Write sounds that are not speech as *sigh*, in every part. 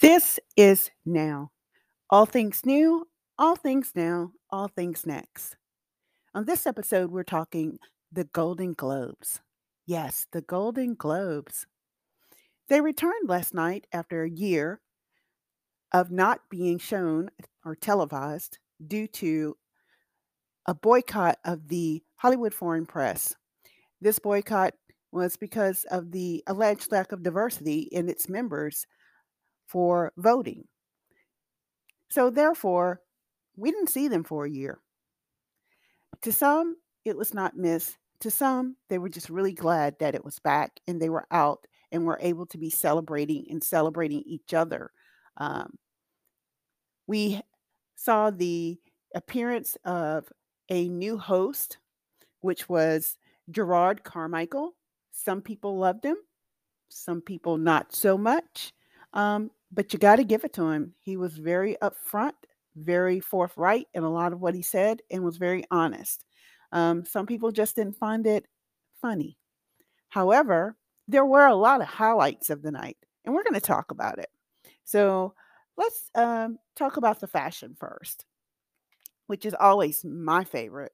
This is now. All things new, all things now, all things next. On this episode, we're talking the Golden Globes. Yes, the Golden Globes. They returned last night after a year of not being shown or televised due to a boycott of the Hollywood Foreign Press. This boycott was because of the alleged lack of diversity in its members for voting. So, therefore, we didn't see them for a year. To some, it was not missed. To some, they were just really glad that it was back and they were out and were able to be celebrating and celebrating each other. Um, we saw the appearance of a new host, which was Jerrod Carmichael. Some people loved him, some people not so much. Um, but you got to give it to him. He was very upfront, very forthright in a lot of what he said, and was very honest. Um, some people just didn't find it funny. However, there were a lot of highlights of the night, and we're going to talk about it. So let's um, talk about the fashion first, which is always my favorite.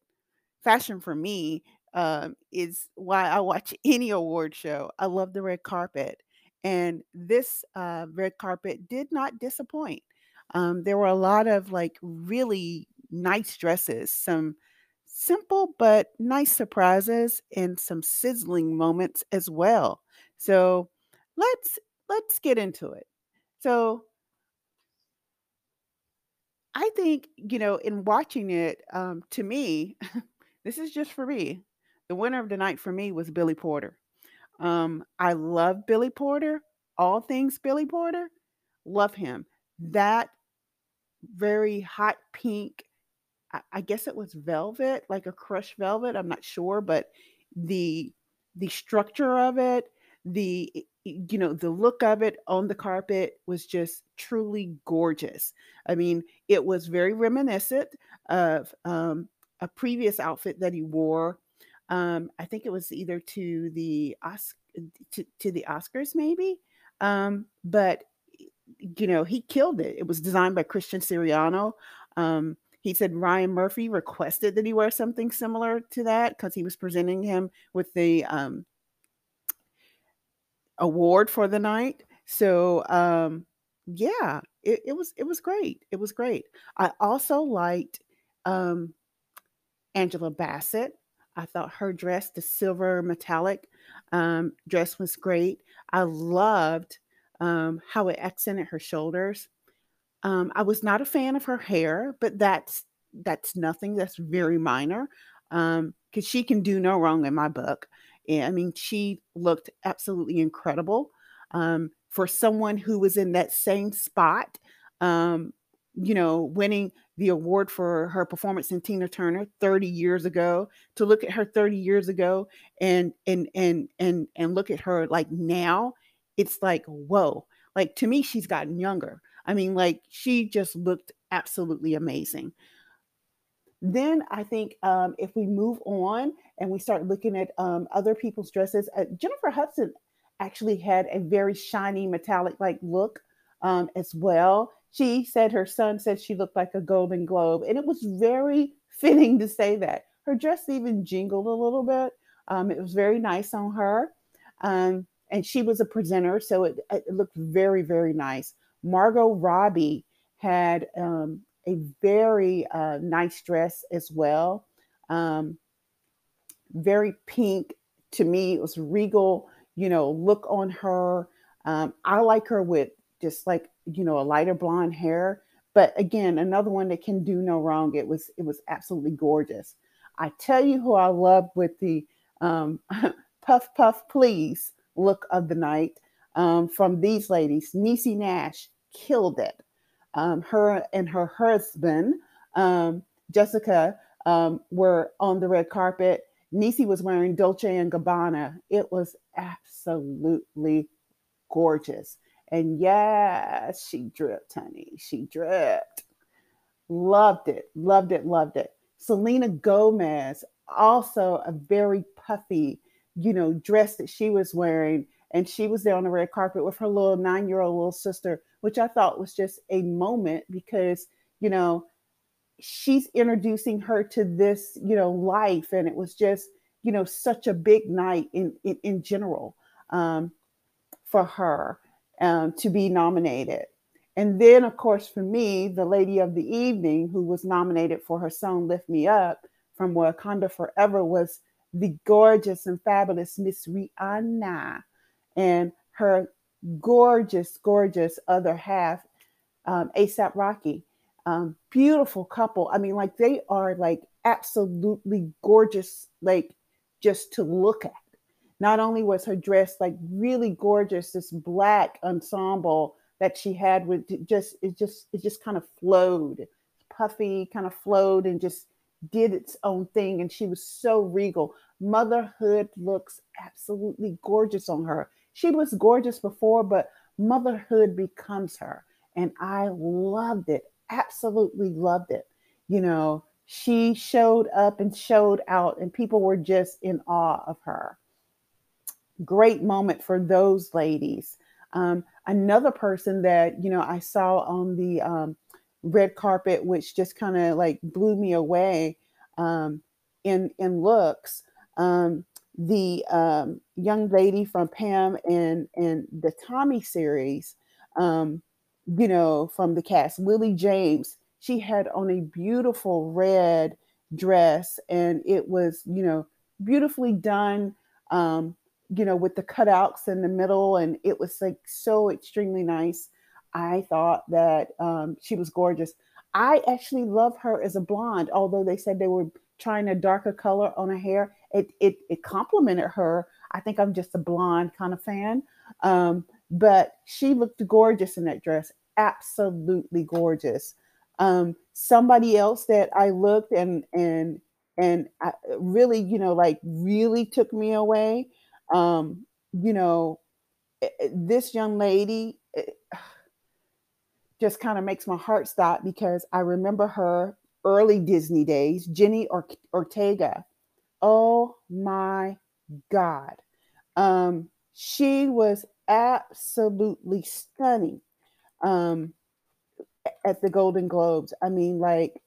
Fashion for me um, is why I watch *laughs* any award show. I love the red carpet. And this uh, red carpet did not disappoint. Um, there were a lot of like really nice dresses, some simple but nice surprises, and some sizzling moments as well. So let's let's get into it. So I think you know, in watching it, um, to me, *laughs* this is just for me. The winner of the night for me was Billy Porter. Um, I love Billy Porter, all things Billy Porter, love him. That very hot pink, I, guess it was velvet, like a crushed velvet. I'm not sure, but the the structure of it, the you know the look of it on the carpet was just truly gorgeous. I mean, it was very reminiscent of um, a previous outfit that he wore um, I think it was either to the Os- to, to the Oscars, maybe. Um, but you know, he killed it. It was designed by Christian Siriano. Um, he said Ryan Murphy requested that he wear something similar to that because he was presenting him with the um, award for the night. So um, yeah, it, it, was it was great. It was great. I also liked um, Angela Bassett. I thought her dress, the silver metallic um, dress, was great. I loved um, how it accented her shoulders. Um, I was not a fan of her hair, but that's that's nothing. That's very minor because um, she can do no wrong in my book. And, I mean, she looked absolutely incredible um, for someone who was in that same spot. Um, you know, winning the award for her performance in Tina Turner 30 years ago, to look at her 30 years ago and and and and and look at her like now, it's like, whoa. Like to me, she's gotten younger. I mean, like she just looked absolutely amazing. Then I think um, if we move on and we start looking at um, other people's dresses, uh, Jennifer Hudson actually had a very shiny metallic like look um, as well she said her son said she looked like a golden globe. And it was very *laughs* fitting to say that. Her dress even jingled a little bit. Um, it was very nice on her. Um, and she was a presenter, so it, it, looked very, very nice. Margot Robbie had um, a very uh, nice dress as well. Um, very pink. To me, it was regal, you know, look on her. Um, I like her with just like you know a lighter blonde hair. But again another one that can do no wrong. It was it was absolutely gorgeous. I tell you who i love with the um, *laughs* puff puff please look of the night um, from these ladies Niecy Nash killed it. Um, her and her husband um, jessica um, were on the red carpet. Niecy was wearing Dolce and Gabbana. It was absolutely gorgeous. And yes, she dripped, honey. She dripped. Loved it, loved it, loved it. Selena Gomez, also a very puffy, you know, dress that she was wearing. and she was there on the red carpet with her little nine year old little sister, which I thought was just a moment because, you know, she's introducing her to this, you know, life. And it was just, you know, such a big night in, in, in general um, for her um, to be nominated. And then, of course, for me, the lady of the evening who was nominated for her song Lift Me Up from Wakanda Forever was the gorgeous and fabulous Miss Rihanna and her gorgeous, gorgeous other half, um, ASAP Rocky. Um, beautiful couple. I mean, like they are like absolutely gorgeous, like just to look at. Not only was her dress like really gorgeous, this black ensemble that she had with just it just it just kind of flowed, puffy, kind of flowed and just did its own thing. And she was so regal. Motherhood looks absolutely gorgeous on her. She was gorgeous before, but motherhood becomes her. And I loved it, absolutely loved it. You know, she showed up and showed out, and people were just in awe of her. Great moment for those ladies. Um, another person that, you know, I saw on the um, red carpet, which just kind of like blew me away um, in, in looks. Um, the um, young lady from Pam and and the Tommy series, um, you know, from the cast, Lily James. She had on a beautiful red dress, and it was, you know, beautifully done. Um, you know, with the cutouts in the middle, and it was like so extremely nice. I thought that um, she was gorgeous. I actually love her as a blonde, although they said they were trying a darker color on her hair. It it it complimented her. I think I'm just a blonde kind of fan. Um, but she looked gorgeous in that dress, absolutely gorgeous. Um, somebody else that I looked and and and I really, you know, like really took me away. Um, you know, eh, eh, this young lady eh, *sighs* just kind of makes my heart stop because I remember her early Disney days, Jenny or- Ortega. Oh my God. Um, she was absolutely stunning um, at the Golden Globes. I mean, like,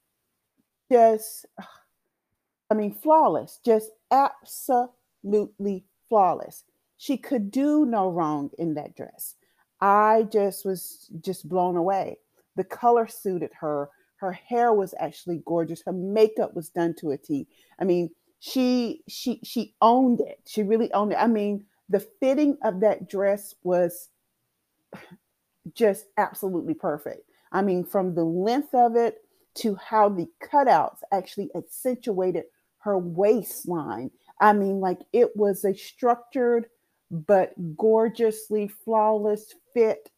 just, *sighs* I mean, flawless, just absolutely flawless. She could do no wrong in that dress. I just was just blown away. The color suited her her hair was actually gorgeous. Her makeup was done to a T. I mean, she she she owned it. She really owned it. I mean, the fitting of that dress was *sighs* just absolutely perfect. I mean, from the length of it to how the cutouts actually accentuated her waistline. I mean, like it was a structured but gorgeously flawless fit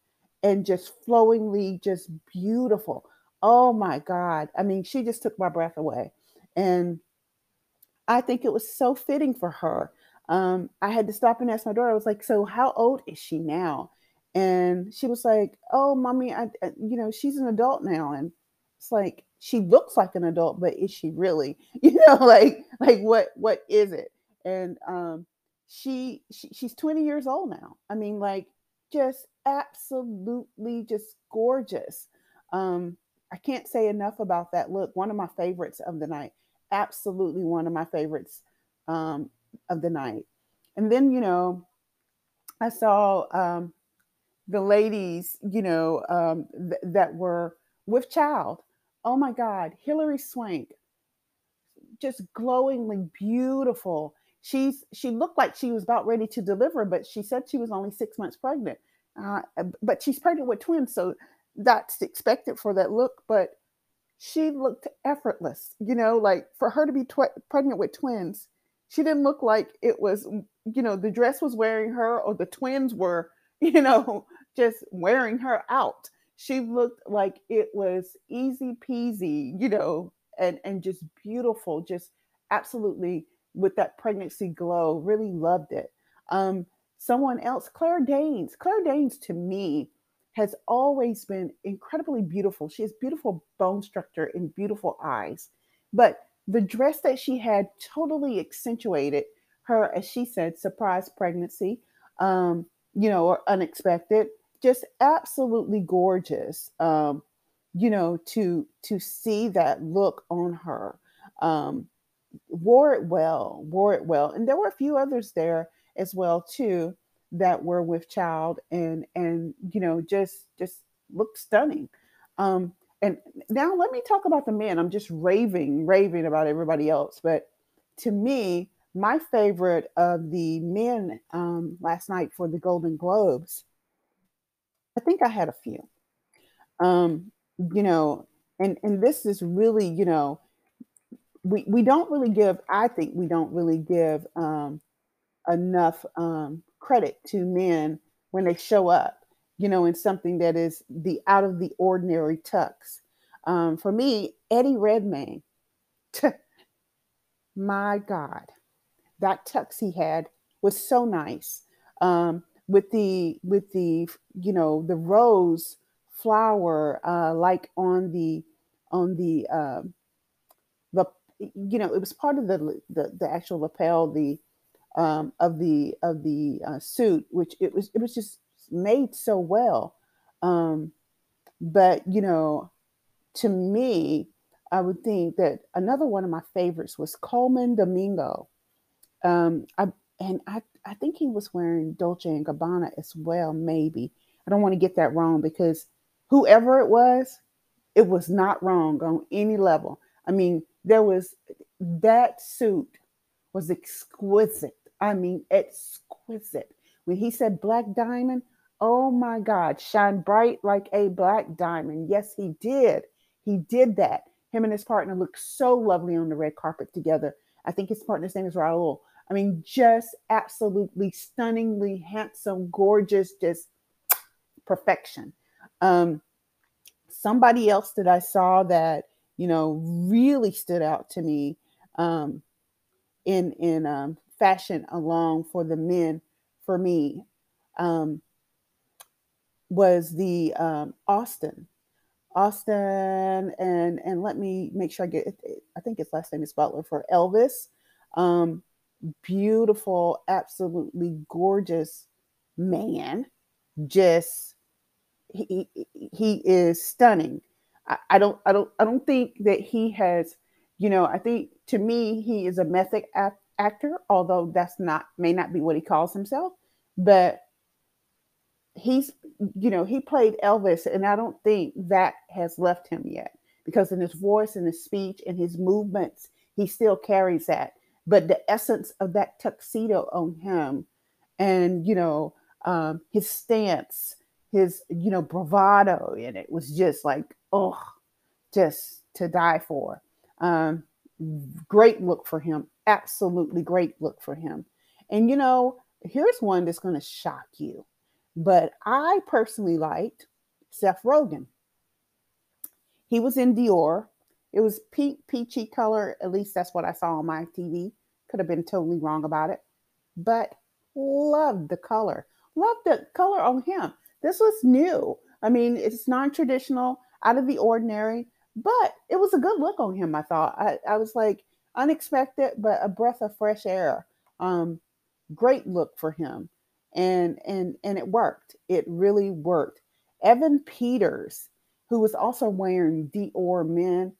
and just flowingly just beautiful. Oh my God. I mean, she just took my breath away. And I think it was so fitting for her. Um, I had to stop and ask my daughter, I was like, So, how old is she now? And she was like, Oh, mommy, I, I, you know, she's an adult now. And it's like, she looks like an adult, but is she really? *laughs* You know, like, like what, what is it? And um, she, she, she's 20 years old now. I mean, like, just absolutely just gorgeous. Um, I can't say enough about that look. One of my favorites of the night. Absolutely one of my favorites um, of the night. And then, you know, I saw um, the ladies, you know, um, th- that were with child. Oh my God, Hilary Swank, just glowingly beautiful. She's she looked like she was about ready to deliver, but she said she was only six months pregnant. Uh, but she's pregnant with twins, so that's expected for that look, but she looked effortless. You know, like for her to be tw- pregnant with twins, she didn't look like it was, you know, the dress was wearing her or the twins were, *laughs* you know, just wearing her out. She looked like it was easy peasy, you know, and and just beautiful, just absolutely with that pregnancy glow. Really loved it. Um, someone else, Claire Danes. Claire Danes to me has always been incredibly beautiful. She has beautiful bone structure and beautiful eyes. But the dress that she had totally accentuated her, as she said, surprise pregnancy. Um, you know, or unexpected. Just absolutely gorgeous. Um, you know, to to see that look on her. Um, wore it well, wore it well. And there were a few others there as well too that were with child and and you know just just looked stunning. Um, and now let me talk about the men. I'm just raving, raving about everybody else, but to me, my favorite of the men um, last night for the Golden Globes, I think I had a few. Um, you know, and and this is really, you know, we we don't really give. I think we don't really give um, enough um, credit to men when they show up. You know, in something that is the out of the ordinary tux. Um, for me, Eddie Redmayne. *laughs* my God, that tux he had was so nice. Um, with the with the you know the rose flower uh, like on the on the uh, the you know it was part of the the, the actual lapel the um, of the of the uh, suit which it was it was just made so well. Um, but you know to me I would think that another one of my favorites was Colman Domingo. Um, I and I I think he was wearing Dolce and Gabbana as well maybe. I don't want to get that wrong because whoever it was, it was not wrong on any level. I mean, there was that suit was exquisite. I mean, exquisite. When he said black diamond, oh my God, shine bright like a black diamond. Yes, he did. He did that. Him and his partner looked so lovely on the red carpet together. I think his partner's name is Raul. I mean, just absolutely stunningly handsome, gorgeous, just perfection. Um, somebody else that I saw that you know really stood out to me um, in in um, fashion along for the men for me um, was the um, Austin. Austin and and let me make sure I get. I think his last name is Butler for Elvis. Um, beautiful, absolutely gorgeous man, just he he is stunning. I, I don't I don't I don't think that he has, you know, I think to me he is a method act, actor, although that's not may not be what he calls himself, but he's you know he played Elvis, and I don't think that has left him yet because in his voice and his speech and his movements, he still carries that. But the essence of that tuxedo on him, and you know um, his stance his you know bravado in it was just like oh just to die for. Um great look for him absolutely great look for him. And you know here's one that's going to shock you but i personally liked seth rogen. He was in dior. It was pe- peachy color. At least that's what i saw on my tv could have been totally wrong about it. But loved the color. Loved the color on him. This was new. I mean, it's non-traditional, out of the ordinary, but it was a good look on him. I thought. I, I was like unexpected, but a breath of fresh air. Um, great look for him, and and and it worked. It really worked. Evan Peters, who was also wearing Dior men.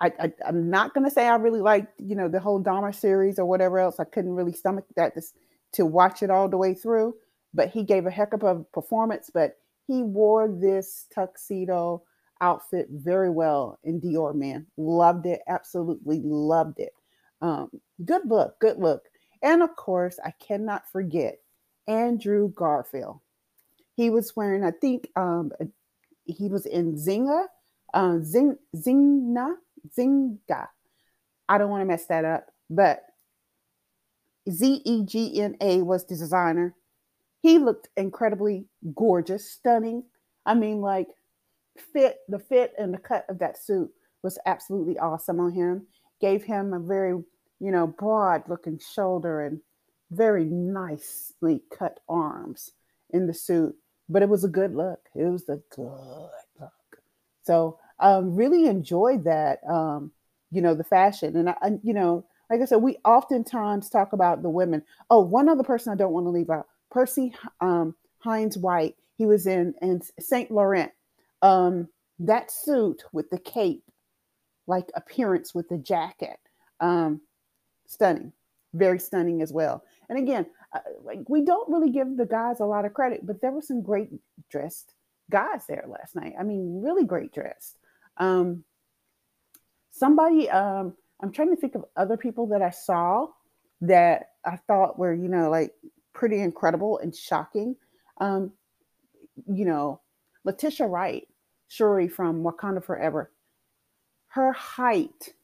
I, I, am not to say I really liked, you know, the whole Dahmer series or whatever else. I couldn't really stomach that. This to watch it all the way through, but he gave a heck of a performance. But he wore this tuxedo outfit very well in Dior, man. Loved it, absolutely loved it. Um, good look, good look. And of course, I cannot forget Andrew Garfield. He was wearing, I think, um, he was in Zinga, uh, Zing, Zinga. I don't want to mess that up, but Z E G N A was the designer. He looked incredibly gorgeous, stunning. I mean, like fit, the fit and the cut of that suit was absolutely awesome on him. Gave him a very, you know, broad looking shoulder and very nicely cut arms in the suit. But it was a good look. It was a good look. So um really enjoyed that um, you know, the fashion. And I, you know, like I said, we oftentimes talk about the women. Oh, one other person I don't want to leave out Percy um, Hynes White. He was in, in St. Laurent. Um, that suit with the cape, like appearance with the jacket, um, stunning, very stunning as well. And again, uh, like we don't really give the guys a lot of credit, but there were some great dressed guys there last night. I mean, really great dressed. Um, somebody, um, I'm trying to think of other people that I saw that I thought were, you know, like pretty incredible and shocking. Um, you know, Letitia Wright, Shuri from Wakanda Forever, her height,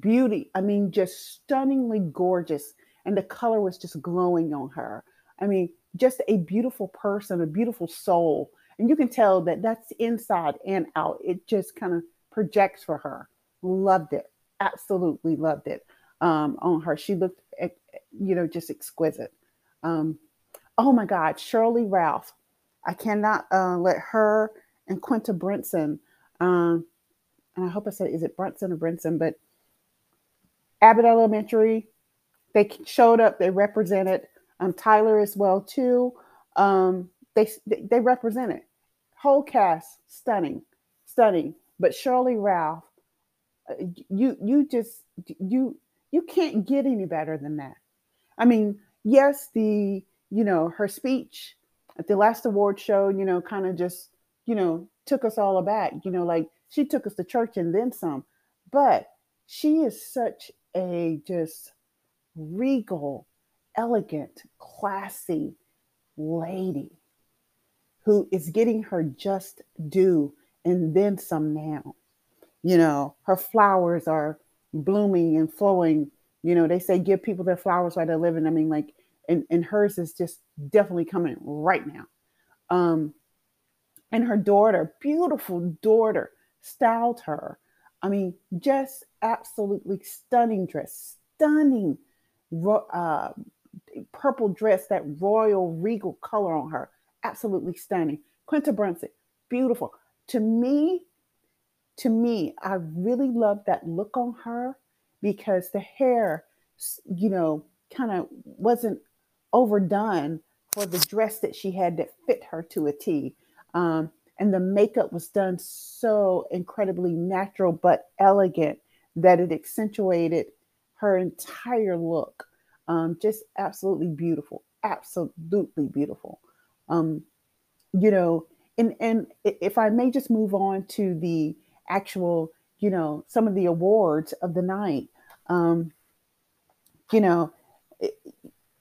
beauty, I mean, just stunningly gorgeous and the color was just glowing on her. I mean, just a beautiful person, a beautiful soul. And you can tell that that's inside and out. It just kind of projects for her. Loved it. Absolutely loved it um, on her. She looked, you know, just exquisite. Um, oh my God, Sheryl Lee Ralph. I cannot uh, let her and Quinta Brunson, um, and I hope I said, is it Brunson or Brinson? But Abbott Elementary, they showed up. They represented um, Tyler as well too. Um, they they represented whole cast, stunning, stunning. But Sheryl Lee Ralph, uh, you you just you you can't get any better than that. I mean, yes, the you know her speech at the last award show, you know, kind of just you know took us all aback. You know, like she took us to church and then some. But she is such a just regal, elegant, classy lady who is getting her just due and then some now. You know, her flowers are blooming and flowing. You know, they say give people their flowers while they're living. I mean, like, and, and hers is just definitely coming right now. Um, and her daughter, beautiful daughter, styled her. I mean, just absolutely stunning dress, stunning uh, purple dress, that royal regal color on her. Absolutely stunning. Quinta Brunson, beautiful. To me, to me, I really love that look on her because the hair, you know, kind of wasn't overdone for the dress that she had that fit her to a T. Um, and the makeup was done so incredibly natural but elegant that it accentuated her entire look. Um, just absolutely beautiful, absolutely beautiful. Um, you know, and and if I may just move on to the actual, you know, some of the awards of the night. Um, you know,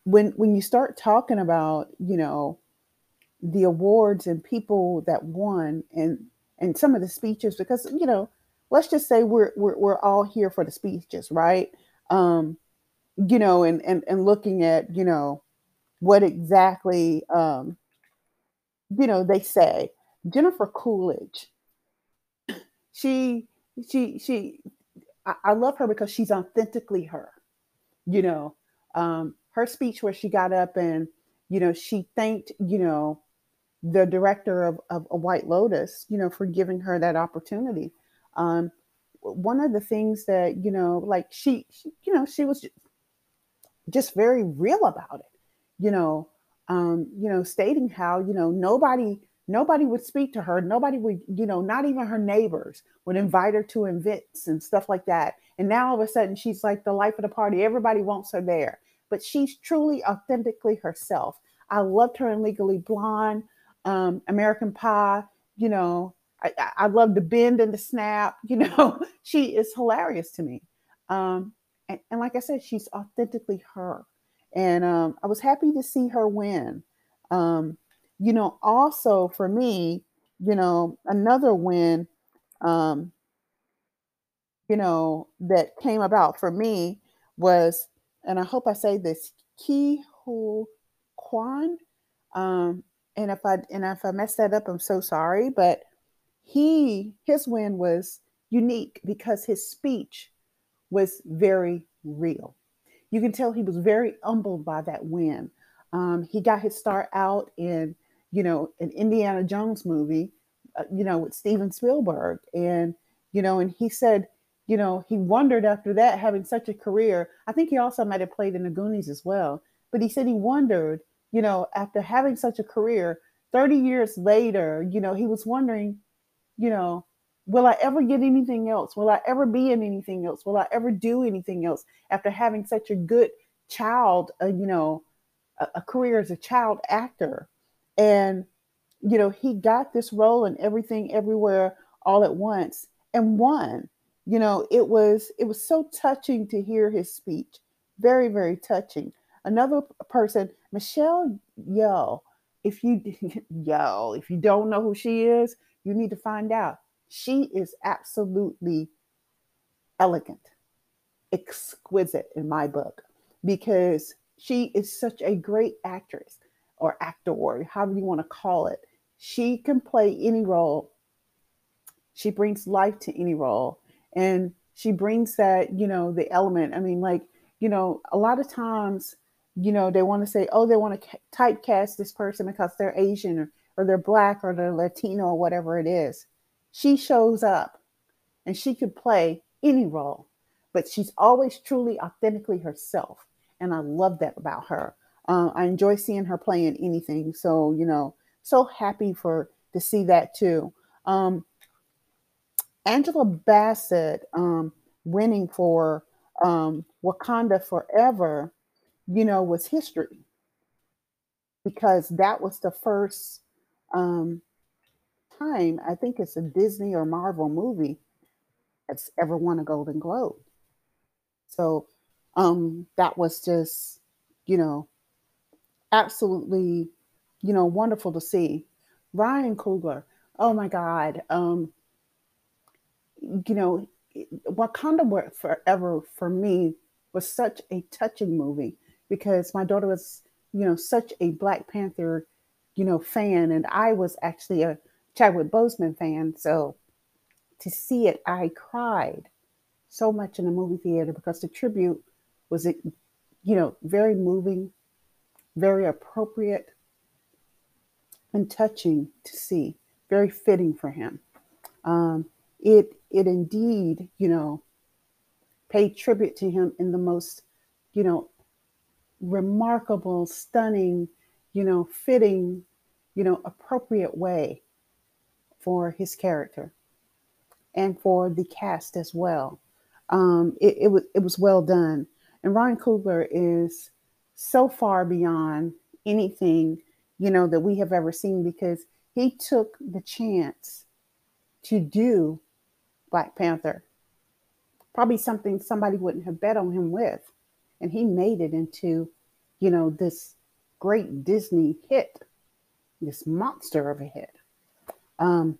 when when you start talking about, you know, the awards and people that won and and some of the speeches, because you know, let's just say we're we're, we're all here for the speeches, right? um, you know, and, and, and looking at, you know, what exactly, um, you know, they say. Jennifer Coolidge, she, she, she, I, I love her because she's authentically her, you know, um, her speech where she got up and, you know, she thanked, you know, the director of, of a White Lotus, you know, for giving her that opportunity. Um, one of the things that you know like she, she you know she was just very real about it you know um you know stating how you know nobody nobody would speak to her nobody would you know not even her neighbors would invite her to events and stuff like that and now all of a sudden she's like the life of the party everybody wants her there but she's truly authentically herself i loved her in legally blonde um, american pie you know I, I love the bend and the snap. *laughs* You know, she is hilarious to me. Um, and, and, like I said, she's authentically her. And um, I was happy to see her win. Um, you know, also for me, you know, another win, um, you know, that came about for me was, and I hope I say this, Ke Huy Quan. Um, and if I and if I messed that up, I'm so sorry. But he his win was unique because his speech was very real. You can tell he was very humbled by that win. Um, he got his start out in, you know, an Indiana Jones movie, uh, you know, with Steven Spielberg, and you know, and he said, you know, he wondered after that, having such a career. I think he also might have played in the Goonies as well. But he said he wondered, you know, after having such a career, 30 years later, you know, he was wondering, you know, will I ever get anything else? Will I ever be in anything else? Will I ever do anything else after having such a good child, uh, you know, a, a career as a child actor? And, you know, he got this role and everything everywhere all at once and won. You know, it was it was so touching to hear his speech. Very, very touching. Another person, Michelle Yeoh. If you *laughs* Yeoh, if you don't know who she is, you need to find out she is absolutely elegant, exquisite in my book, because she is such a great actress or actor, or however you want to call it. She can play any role. She brings life to any role. And she brings that, you know, the element. I mean, like, you know, a lot of times, you know, they want to say, oh, they want to typecast this person because they're Asian or, or they're black or they're Latino or whatever it is she shows up and she could play any role, but she's always truly authentically herself. And I love that about her. Uh, I enjoy seeing her playing anything. So, you know, so happy for to see that too. Um, Angela Bassett um, winning for um, Wakanda Forever, you know, was history because that was the first um, time, I think it's a Disney or Marvel movie that's ever won a Golden Globe. So um, that was just, you know, absolutely, you know, wonderful to see. Ryan Coogler, oh my God, um, you know, Wakanda Forever for me was such a touching movie because my daughter was, you know, such a Black Panther, you know, fan, and I was actually a Chadwick Boseman fan, so to see it, I cried so much in the movie theater because the tribute was, you know, very moving, very appropriate, and touching to see. Very fitting for him. Um, it it indeed, you know, paid tribute to him in the most, you know, remarkable, stunning, you know, fitting, you know, appropriate way for his character and for the cast as well. Um, it, it, was it was well done, and Ryan Coogler is so far beyond anything you know that we have ever seen because he took the chance to do Black Panther, probably something somebody wouldn't have bet on him with, and he made it into you know this great Disney hit, this monster of a hit. Um,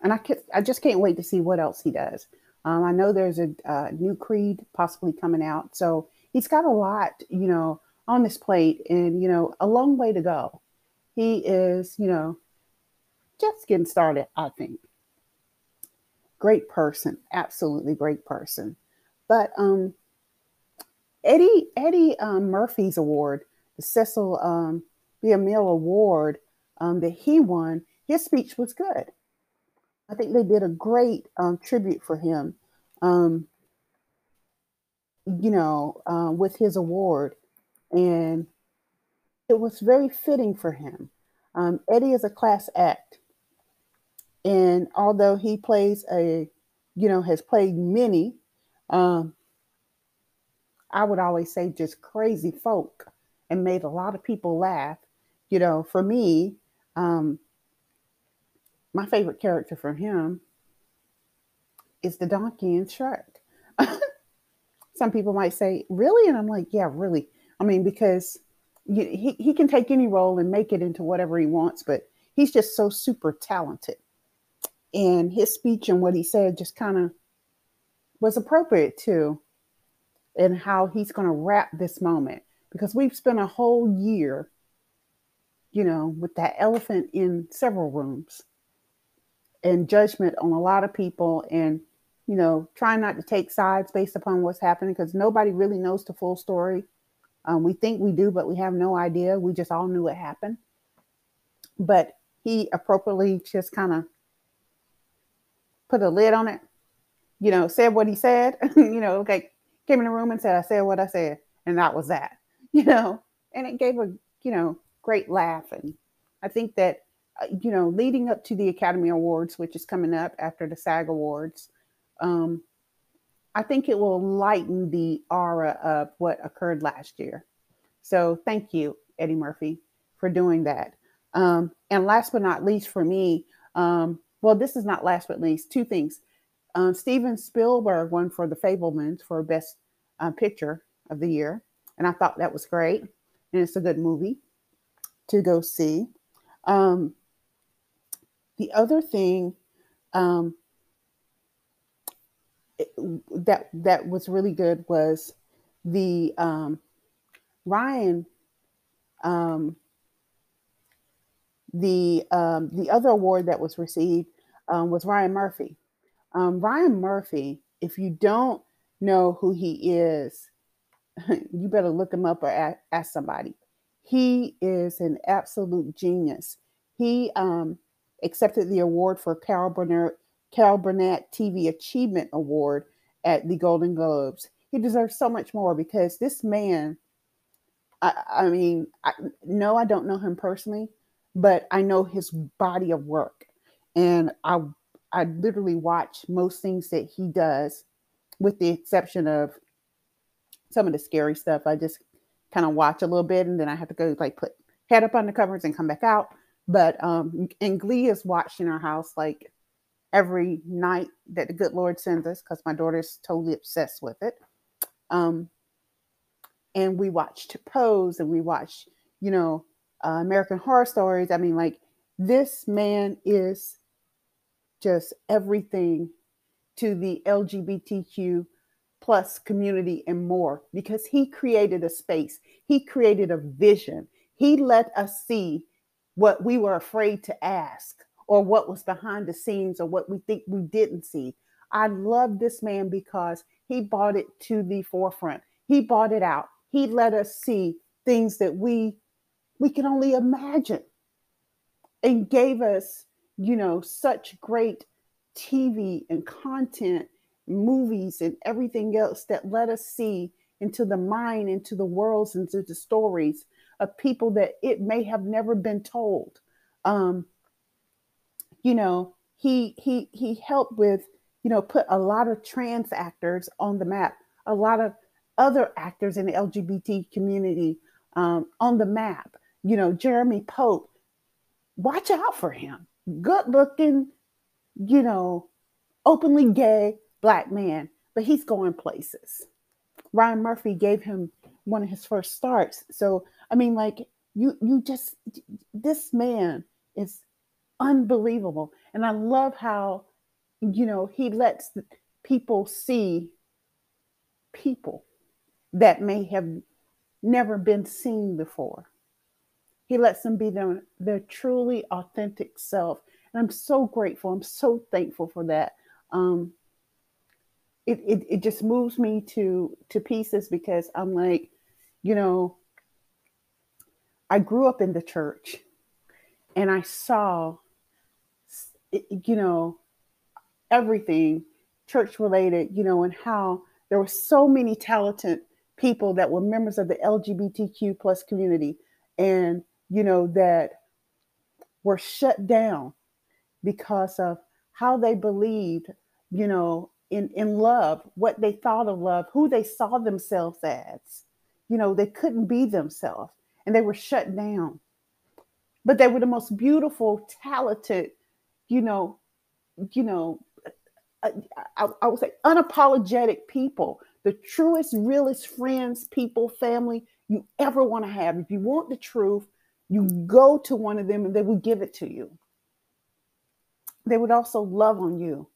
and I can, I just can't wait to see what else he does. Um, I know there's a, a new Creed possibly coming out, so he's got a lot, you know, on his plate, and you know, a long way to go. He is, you know, just getting started. I think. Great person, absolutely great person. But um, Eddie Eddie um, Murphy's award, the Cecil um, B. DeMille Award um, that he won, his speech was good. I think they did a great um, tribute for him, um, you know, uh, with his award. And it was very fitting for him. Um, Eddie is a class act. And although he plays a, you know, has played many, um, I would always say just crazy folk and made a lot of people laugh. You know, for me, um, my favorite character from him is the donkey in Shrek. *laughs* Some people might say, really? And I'm like, yeah, really. I mean, because you, he, he can take any role and make it into whatever he wants, but he's just so super talented. And his speech and what he said just kind of was appropriate too, and how he's going to wrap this moment. Because we've spent a whole year, you know, with that elephant in several rooms and judgment on a lot of people and you know trying not to take sides based upon what's happening because nobody really knows the full story um, we think we do but we have no idea we just all knew it happened but he appropriately just kind of put a lid on it you know, said what he said, *laughs* you know, like came in the room and said, I said what I said. And that was that, *laughs* you know, and it gave a, you know, great laugh. And I think that, uh, you know, leading up to the Academy Awards, which is coming up after the SAG Awards, um, I think it will lighten the aura of what occurred last year. So thank you, Eddie Murphy, for doing that. Um, and last but not least for me, um, well, this is not last but least, two things. Um, Steven Spielberg won for The Fabelmans for Best uh, Picture of the Year. And I thought that was great. And it's a good movie to go see. Um, the other thing um, that that was really good was the um, Ryan um, the um, the other award that was received um, was Ryan Murphy. Um, Ryan Murphy, if you don't know who he is, *laughs* you better look him up or ask, somebody. He is an absolute genius. He um, accepted the award for Carol Burnett, Carol Burnett TV Achievement Award at the Golden Globes. He deserves so much more because this man, I, I mean, I, no, I don't know him personally, but I know his body of work. And I I literally watch most things that he does, with the exception of some of the scary stuff. I just kind of watch a little bit and then I have to go like put head up on the covers and come back out. But um and Glee is watched in our house like every night that the good Lord sends us because my daughter's totally obsessed with it. Um and we watched Pose and we watched, you know, uh, American Horror Stories. I mean, like this man is just everything to the LGBTQ plus community and more because he created a space, he created a vision, he let us see what we were afraid to ask or what was behind the scenes or what we think we didn't see. I love this man because he brought it to the forefront. He brought it out. He let us see things that we we can only imagine and gave us you know, such great TV and content, movies, and everything else that let us see into the mind, into the worlds, into the stories of people that it may have never been told. Um, you know, he he he helped with, you know, put a lot of trans actors on the map, a lot of other actors in the LGBT community um, on the map. You know, Jeremy Pope. Watch out for him good looking, you know, openly gay black man, but he's going places. Ryan Murphy gave him one of his first starts. So, I mean, like, you, you just, this man is unbelievable. And I love how, you know, he lets people see people that may have never been seen before. He lets them be their, their truly authentic self. And I'm so grateful. I'm so thankful for that. Um, it, it, it just moves me to to pieces because I'm like, you know, I grew up in the church and I saw, you know, everything church related, you know, and how there were so many talented people that were members of the LGBTQ plus community. And you know, that were shut down because of how they believed, you know, in, in love, what they thought of love, who they saw themselves as. You know, they couldn't be themselves and they were shut down. But they were the most beautiful, talented, you know, you know, uh, I, I would say unapologetic people, the truest, realest friends, people, family you ever want to have. If you want the truth, you go to one of them and they would give it to you. They would also love on you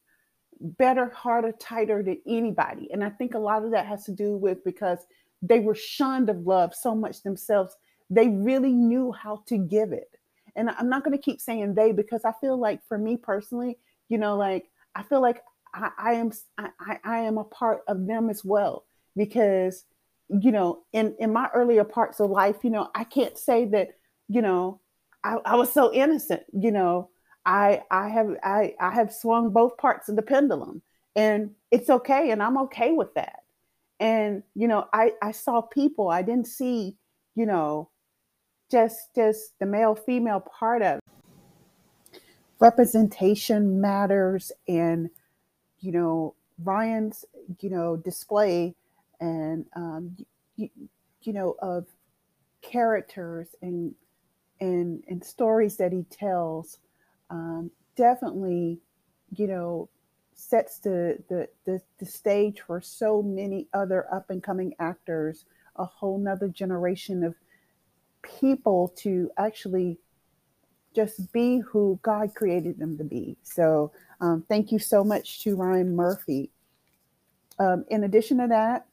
better, harder, tighter than anybody. And I think a lot of that has to do with because they were shunned of love so much themselves. They really knew how to give it. And I'm not going to keep saying they because I feel like for me personally, you know, like I feel like I, I am I, I am a part of them as well because you know in in my earlier parts of life, you know, I can't say that you know, I, I was so innocent, you know. I I have I I have swung both parts of the pendulum. And it's okay and i'm okay with that and you know i i saw people i didn't see you know just just the male female part of representation matters and you know ryan's you know display and um you, you know of characters and and and stories that he tells um, definitely you know sets the, the, the the stage for so many other up and coming actors a whole nother generation of people to actually just be who god created them to be. So um, thank you so much to ryan murphy. Um, in addition to that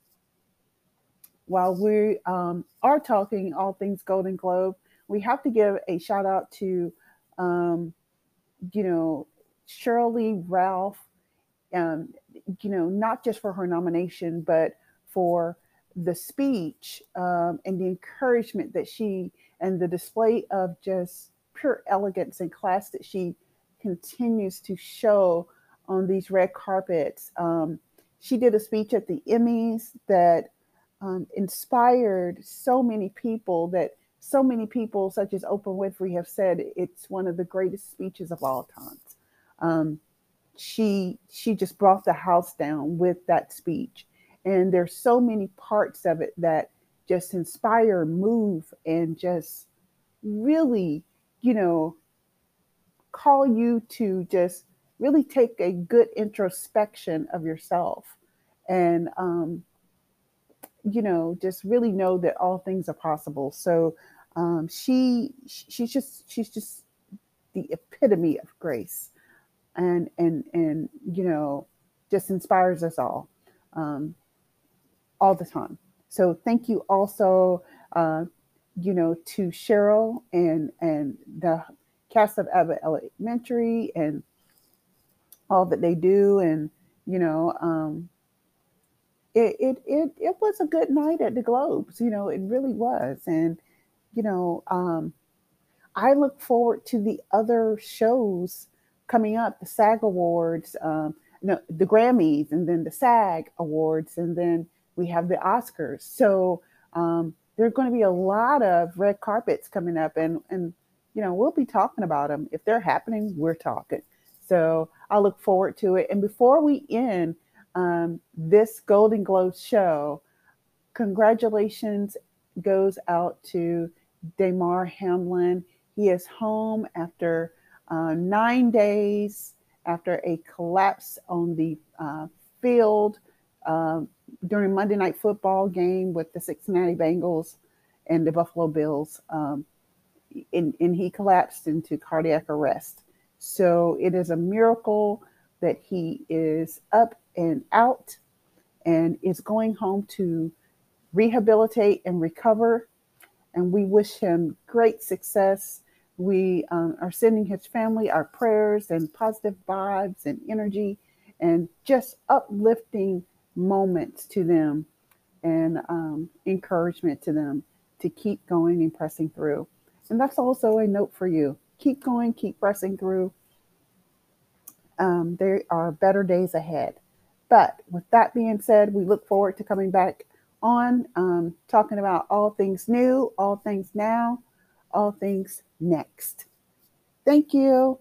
while we um, are talking all things golden globe we have to give a shout out to um, you know Sheryl Lee Ralph um, you know, not just for her nomination, but for the speech um, and the encouragement that she and the display of just pure elegance and class that she continues to show on these red carpets. Um, she did a speech at the Emmys that um, inspired so many people that so many people, such as Oprah Winfrey, have said it's one of the greatest speeches of all times. Um, she she just brought the house down with that speech and there's so many parts of it that just inspire move and just really you know call you to just really take a good introspection of yourself. And um, you know just really know that all things are possible. So um, she she's just she's just the epitome of grace. And and and you know just inspires us all. Um, all the time. So thank you also, uh, you know, to Sheryl and and the cast of Abbott Elementary and all that they do, and you know, um, it, it it it was a good night at the Globes. You know, it really was, and you know, um, I look forward to the other shows coming up, the SAG Awards, um, no, the Grammys, and then the SAG Awards, and then we have the Oscars. So um, there are going to be a lot of red carpets coming up, and and you know we'll be talking about them if they're happening. We're talking. So I look forward to it. And before we end um, this Golden Globe show, congratulations goes out to Damar Hamlin. He is home after uh, nine days after a collapse on the uh, field uh, during Monday Night Football game with the Cincinnati Bengals and the Buffalo Bills. Um, and, and he collapsed into cardiac arrest. So it is a miracle that he is up and out and is going home to rehabilitate and recover. And we wish him great success we um, are sending his family our prayers and positive vibes and energy and just uplifting moments to them and um, encouragement to them to keep going and pressing through. And that's also a note for you keep going, keep pressing through. Um, there are better days ahead. But with that being said, we look forward to coming back on um, talking about all things new, all things now, all things next. Thank you.